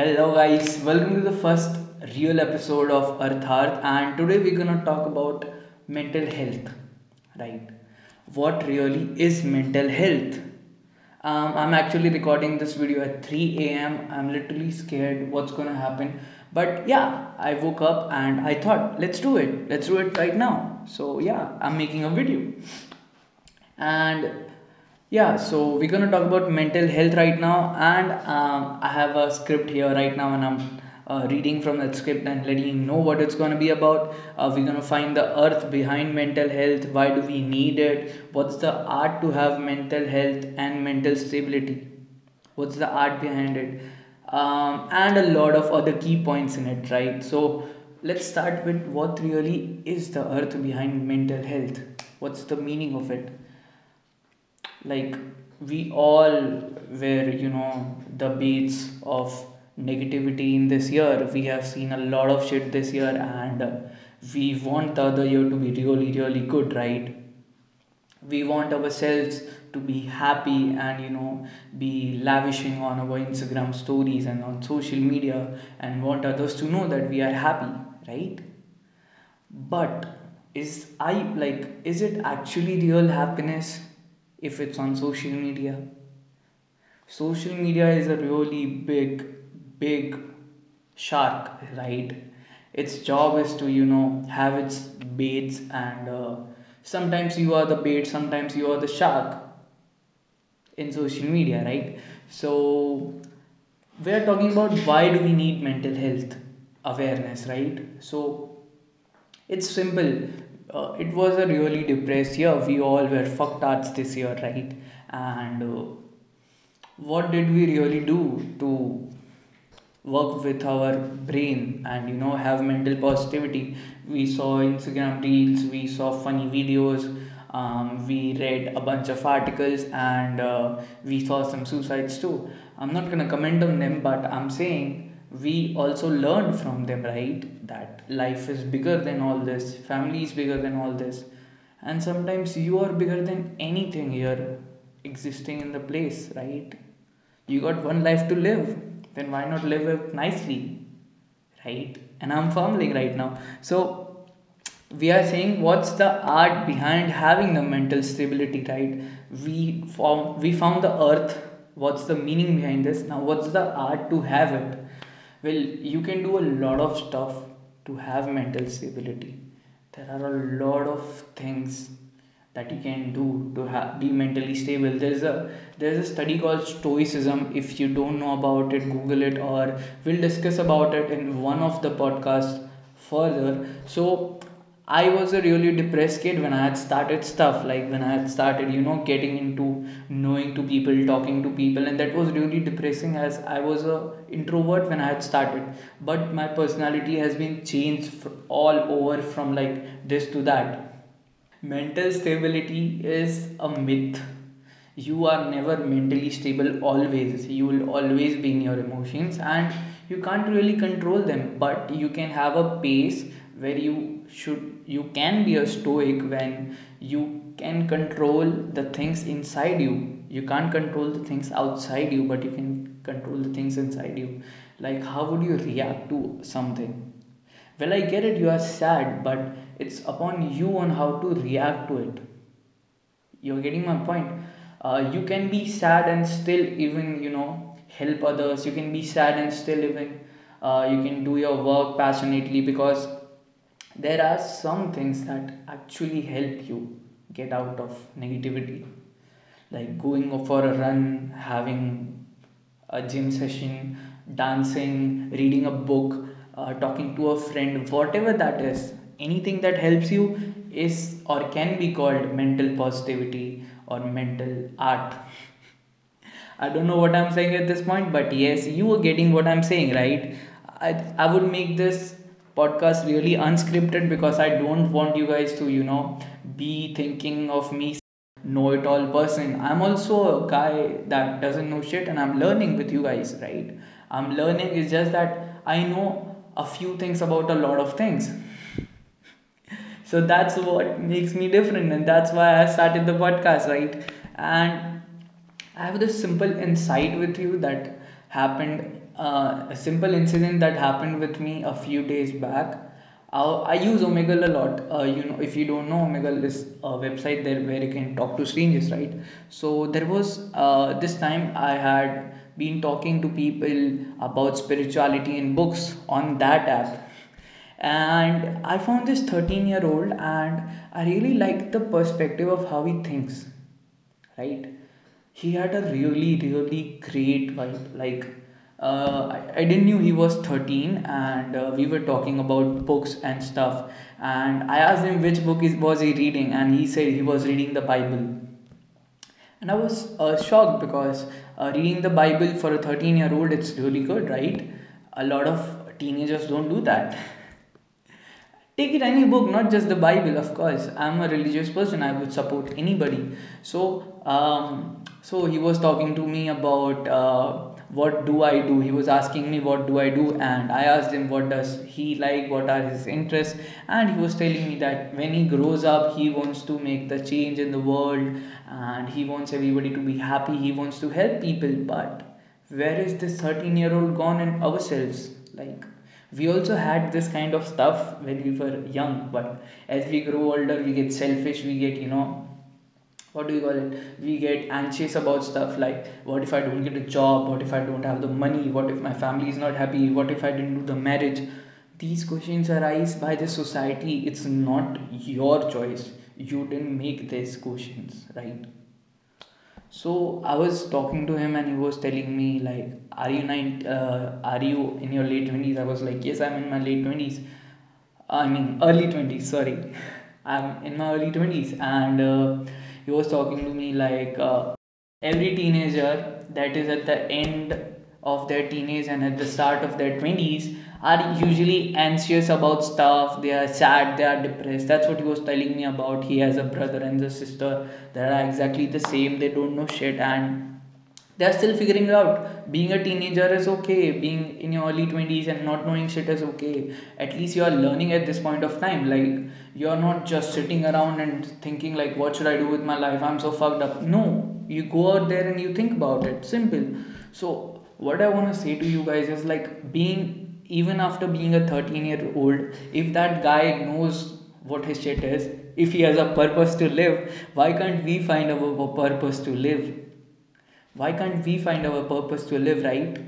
Hello, guys. Welcome to the first real episode of Artharth, and today we're gonna talk about mental health. Right? What really is mental health? Um, I'm actually recording this video at 3 a.m. I'm literally scared what's gonna happen, but yeah, I woke up and I thought, let's do it. Let's do it right now. So yeah, I'm making a video, and yeah, so we're gonna talk about mental health right now, and um, I have a script here right now, and I'm uh, reading from that script and letting you know what it's gonna be about. Uh, we're gonna find the earth behind mental health. Why do we need it? What's the art to have mental health and mental stability? What's the art behind it? Um, and a lot of other key points in it, right? So let's start with what really is the earth behind mental health. What's the meaning of it? Like we all were you know the beats of negativity in this year. We have seen a lot of shit this year and we want the other year to be really really good right? We want ourselves to be happy and you know be lavishing on our instagram stories and on social media and want others to know that we are happy right? But is i like is it actually real happiness if it's on social media. Social media is a really big big shark right? Its job is to you know have its baits and uh, sometimes you are the bait sometimes you are the shark in social media right? So we're talking about why do we need mental health awareness right? So it's simple uh, it was a really depressed year. We all were fucked arts this year right? And uh, what did we really do to work with our brain and you know have mental positivity? We saw instagram reels we saw funny videos um, we read a bunch of articles and uh, we saw some suicides too. I'm not gonna comment on them but i'm saying we also learned from them right? That life is bigger than all this family is bigger than all this. And sometimes you are bigger than anything here existing in the place right? You got one life to live then why not live it nicely right? And i'm fumbling right now. So we are saying what's the art behind having the mental stability right? We found we found the earth. What's the meaning behind this? Now what's the art to have it well you can do a lot of stuff to have mental stability. There are a lot of things that you can do to be mentally stable. There's a there's a study called stoicism. If you don't know about it google it or we'll discuss about it in one of the podcasts further. So I was a really depressed kid when I had started stuff like when I had started, you know, getting into knowing to people, talking to people, and that was really depressing as I was a introvert when I had started. But my personality has been changed all over from like this to that. Mental stability is a myth. You are never mentally stable always. You will always be in your emotions and you can't really control them, but you can have a pace where you should you can be a stoic when you can control the things inside you. You can't control the things outside you, but you can control the things inside you. Like how would you react to something? Well, I get it, you are sad, but it's upon you on how to react to it. You're getting my point. Uh, you can be sad and still even, you know, help others. You can be sad and still even, uh, you can do your work passionately because there are some things that actually help you get out of negativity like going for a run, having a gym session, dancing, reading a book, uh, talking to a friend, whatever that is, anything that helps you is or can be called mental positivity or mental art. I don't know what I'm saying at this point, but yes, you are getting what I'm saying, right? I, I would make this podcast really unscripted because I don't want you guys to, you know, be thinking of me know it all person. I'm also a guy that doesn't know shit and I'm learning with you guys, right? I'm learning, it's just that I know a few things about a lot of things. So that's what makes me different, and that's why I started the podcast, right? And I have this simple insight with you that happened uh, a simple incident that happened with me a few days back. Uh, I use Omegle a lot. Uh, you know, if you don't know, Omegle is a website there where you can talk to strangers, right? So there was uh, this time I had been talking to people about spirituality in books on that app, and I found this 13 year old, and I really liked the perspective of how he thinks, right? he had a really really great vibe like uh, I, I didn't knew he was 13 and uh, we were talking about books and stuff. And i asked him which book is, was he reading and he said he was reading the bible. And i was uh, shocked because uh, reading the bible for a 13 year old it's really good right? A lot of teenagers don't do that. Take it any book not just the bible of course. I'm a religious person i would support anybody. So um, so he was talking to me about uh, what do i do? He was asking me what do i do? And i asked him what does he like? What are his interests? And he was telling me that when he grows up he wants to make the change in the world. And he wants everybody to be happy. He wants to help people. But where is this 13 year old gone in ourselves? Like we also had this kind of stuff when we were young. But as we grow older we get selfish. We get you know what do you call it? We get anxious about stuff like what if i don't get a job? What if i don't have the money? What if my family is not happy? What if i didn't do the marriage? These questions arise by the society. It's not your choice. You didn't make these questions right? So i was talking to him and he was telling me like are you nine uh, are you in your late 20s i was like yes i'm in my late 20s i mean early 20s sorry. I'm in my early 20s and uh, he was talking to me like uh, every teenager that is at the end of their teenage and at the start of their 20s are usually anxious about stuff. They are sad they are depressed. That's what he was telling me about. He has a brother and a sister that are exactly the same. They don't know shit. And they're still figuring it out. Being a teenager is okay. Being in your early 20s and not knowing shit is okay. At least you are learning at this point of time. Like you're not just sitting around and thinking like what should i do with my life? I'm so fucked up. No. You go out there and you think about it. Simple. So what i want to say to you guys is like being even after being a 13 year old if that guy knows what his shit is if he has a purpose to live why can't we find our purpose to live why can't we find our purpose to live right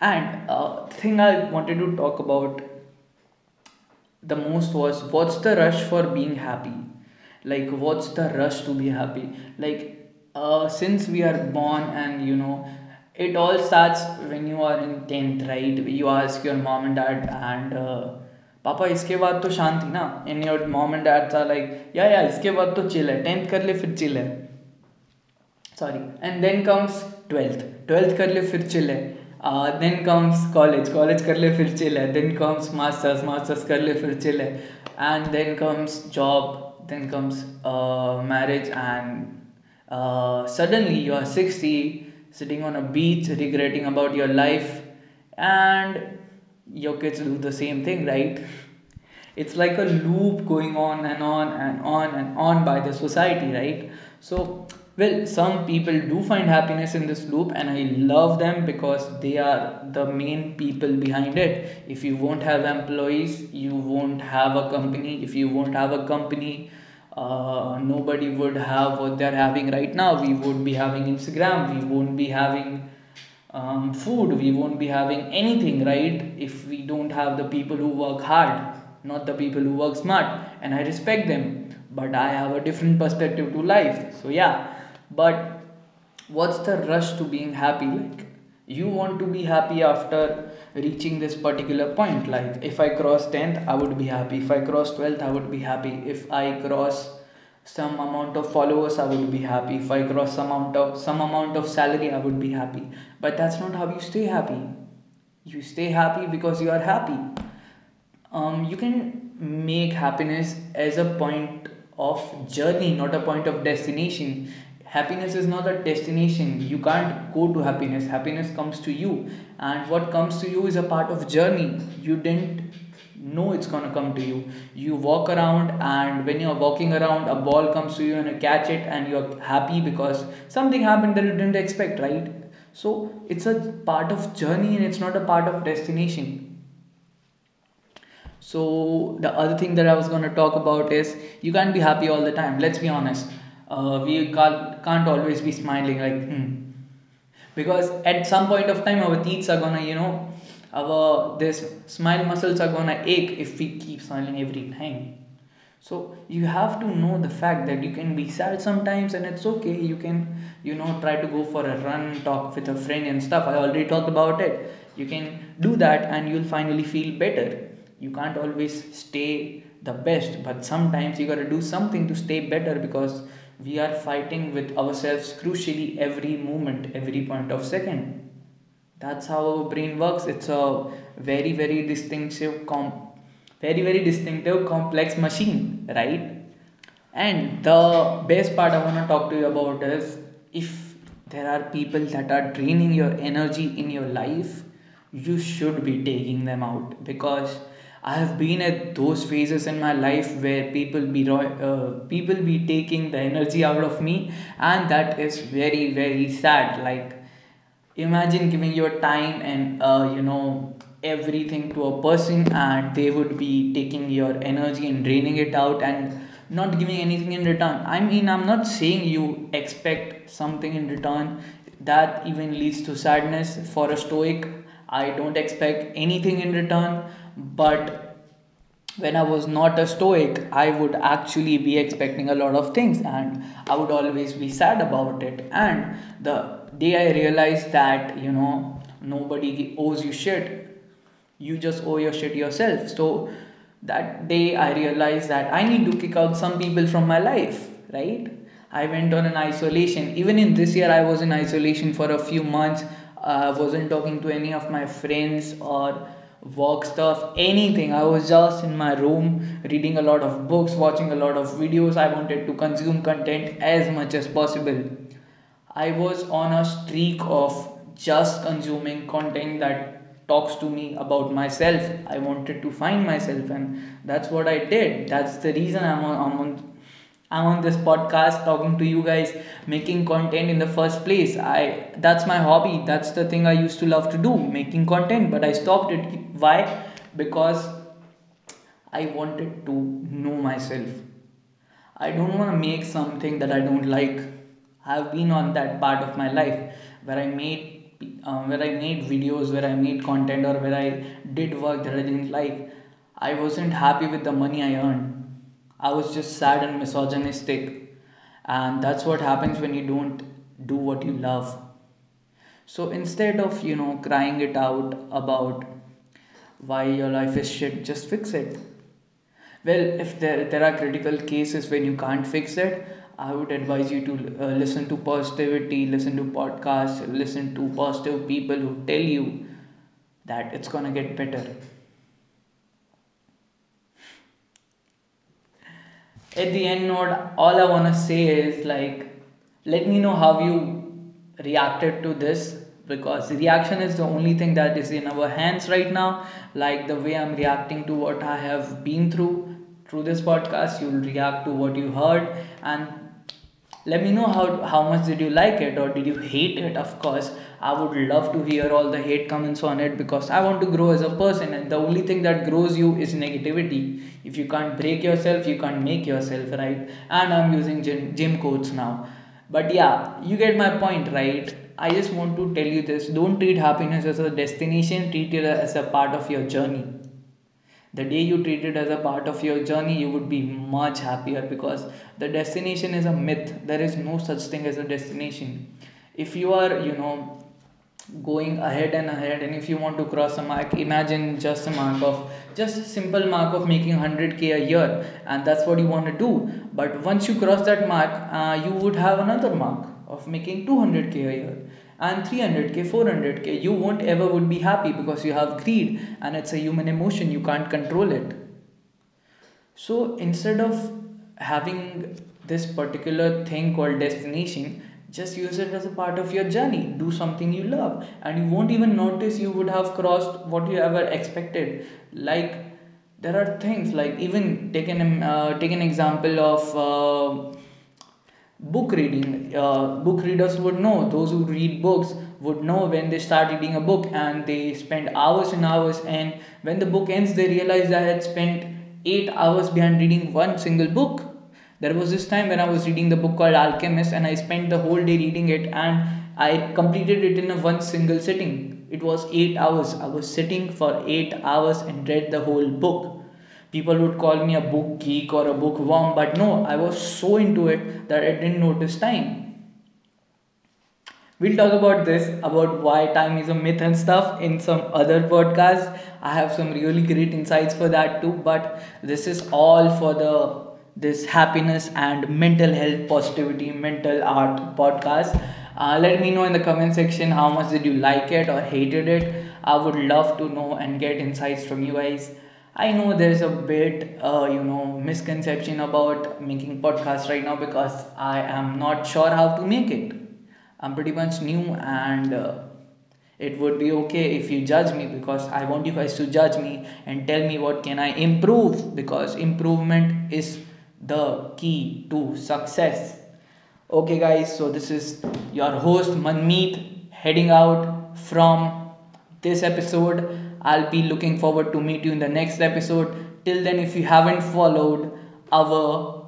and uh, the thing i wanted to talk about the most was what's the rush for being happy like what's the rush to be happy like uh, since we are born and you know it all starts when you are in 10th right you ask your mom and dad and uh, पापा इसके बाद तो शांति ना in your mom and dad are like yeah yeah इसके बाद तो chill है टेंथ कर ले फिर चिल है sorry and then comes twelfth twelfth कर ले फिर चिल है देन कम्स कॉलेज कॉलेज कर ले फिर चिल है देन कम्स मास्टर्स मास्टर्स कर ले फिर चिल है and then comes job then comes marriage and suddenly you are 60 sitting on a beach regretting about your life and your kids do the same thing right it's like a loop going on and on and on and on by the society right so well some people do find happiness in this loop and i love them because they are the main people behind it if you won't have employees you won't have a company if you won't have a company uh, nobody would have what they're having right now. We would be having Instagram, we won't be having um, food, we won't be having anything, right? If we don't have the people who work hard, not the people who work smart, and I respect them, but I have a different perspective to life. So, yeah, but what's the rush to being happy? Like? You want to be happy after reaching this particular point. Like if i cross 10th i would be happy. If i cross 12th i would be happy. If i cross some amount of followers i would be happy. If i cross some amount of some amount of salary i would be happy. But that's not how you stay happy. You stay happy because you are happy. Um, you can make happiness as a point of journey not a point of destination happiness is not a destination. You can't go to happiness. Happiness comes to you. And what comes to you is a part of journey. You didn't know it's going to come to you. You walk around and when you're walking around a ball comes to you and you catch it and you're happy because something happened that you didn't expect right? So it's a part of journey and it's not a part of destination. So the other thing that I was going to talk about is you can't be happy all the time. Let's be honest. Uh, we can't, can't always be smiling like hmm. Because at some point of time our teeth are gonna, you know, our this smile muscles are gonna ache if we keep smiling every time. So you have to know the fact that you can be sad sometimes and it's okay. You can, you know, try to go for a run, talk with a friend and stuff. I already talked about it. You can do that and you'll finally feel better you can't always stay the best but sometimes you got to do something to stay better because we are fighting with ourselves crucially every moment every point of second. That's how our brain works. It's a very very distinctive com very very distinctive complex machine right? And the best part i want to talk to you about is if there are people that are draining your energy in your life you should be taking them out because I have been at those phases in my life where people be uh, people be taking the energy out of me, and that is very very sad. Like imagine giving your time and uh, you know everything to a person, and they would be taking your energy and draining it out and not giving anything in return. I mean, I'm not saying you expect something in return. That even leads to sadness for a stoic. I don't expect anything in return but when I was not a stoic, I would actually be expecting a lot of things and I would always be sad about it. And the day I realized that, you know, nobody owes you shit, you just owe your shit yourself. So that day I realized that I need to kick out some people from my life, right? I went on an isolation. Even in this year, I was in isolation for a few months. I uh, wasn't talking to any of my friends or work stuff, anything. I was just in my room reading a lot of books, watching a lot of videos. I wanted to consume content as much as possible. I was on a streak of just consuming content that talks to me about myself. I wanted to find myself, and that's what I did. That's the reason I'm on, I'm on I'm on this podcast talking to you guys, making content in the first place. I that's my hobby. That's the thing I used to love to do, making content. But I stopped it. Why? Because I wanted to know myself. I don't want to make something that I don't like. I've been on that part of my life where I made um, where I made videos, where I made content, or where I did work that I didn't like. I wasn't happy with the money I earned I was just sad and misogynistic. And that's what happens when you don't do what you love. So instead of, you know, crying it out about why your life is shit, just fix it. Well, if there, there are critical cases when you can't fix it, I would advise you to uh, listen to positivity, listen to podcasts, listen to positive people who tell you that it's gonna get better. At the end note all i want to say is like let me know how you reacted to this because reaction is the only thing that is in our hands right now. Like the way i'm reacting to what i have been through through this podcast you'll react to what you heard and let me know how how much did you like it or did you hate it? Of course i would love to hear all the hate comments on it because i want to grow as a person and the only thing that grows you is negativity. If you can't break yourself you can't make yourself right? And i'm using gym, gym quotes now. But yeah you get my point right? I just want to tell you this. Don't treat happiness as a destination. Treat it as a part of your journey the day you treat it as a part of your journey you would be much happier because the destination is a myth. There is no such thing as a destination. If you are you know going ahead and ahead and if you want to cross a mark imagine just a mark of just a simple mark of making 100k a year and that's what you want to do. But once you cross that mark uh, you would have another mark of making 200k a year and 300k 400k you won't ever would be happy because you have greed and it's a human emotion you can't control it. So instead of having this particular thing called destination just use it as a part of your journey. Do something you love. And you won't even notice you would have crossed what you ever expected. Like there are things like even take an uh, take an example of uh, book reading uh, book readers would know those who read books would know when they start reading a book and they spend hours and hours. And when the book ends they realize i had spent 8 hours behind reading one single book. There was this time when i was reading the book called alchemist and i spent the whole day reading it and i completed it in a one single sitting. It was 8 hours. I was sitting for 8 hours and read the whole book people would call me a book geek or a bookworm but no i was so into it that i didn't notice time. We'll talk about this about why time is a myth and stuff in some other podcasts. I have some really great insights for that too but this is all for the this happiness and mental health positivity mental art podcast. Uh, let me know in the comment section how much did you like it or hated it. I would love to know and get insights from you guys I know there's a bit, uh, you know, misconception about making podcasts right now because I am not sure how to make it. I'm pretty much new and uh, it would be okay if you judge me because I want you guys to judge me and tell me what can I improve because improvement is the key to success. Okay guys, so this is your host Manmeet heading out from this episode I'll be looking forward to meet you in the next episode. Till then, if you haven't followed our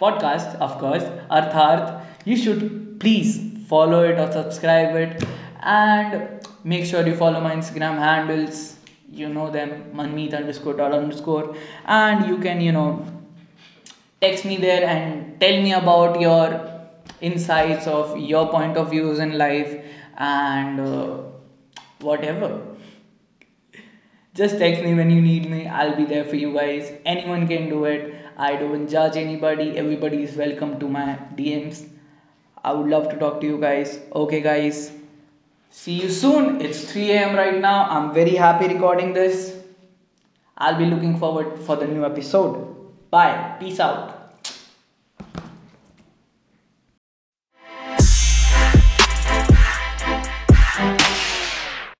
podcast, of course, Artharth, you should please follow it or subscribe it and make sure you follow my Instagram handles. You know them, manmeet underscore dot underscore, and you can you know text me there and tell me about your insights of your point of views in life and uh, whatever just text me when you need me. I'll be there for you guys. Anyone can do it. I don't judge anybody. Everybody is welcome to my DMs. I would love to talk to you guys. Okay, guys. See you soon. It's 3 a.m. right now. I'm very happy recording this. I'll be looking forward for the new episode. Bye. Peace out.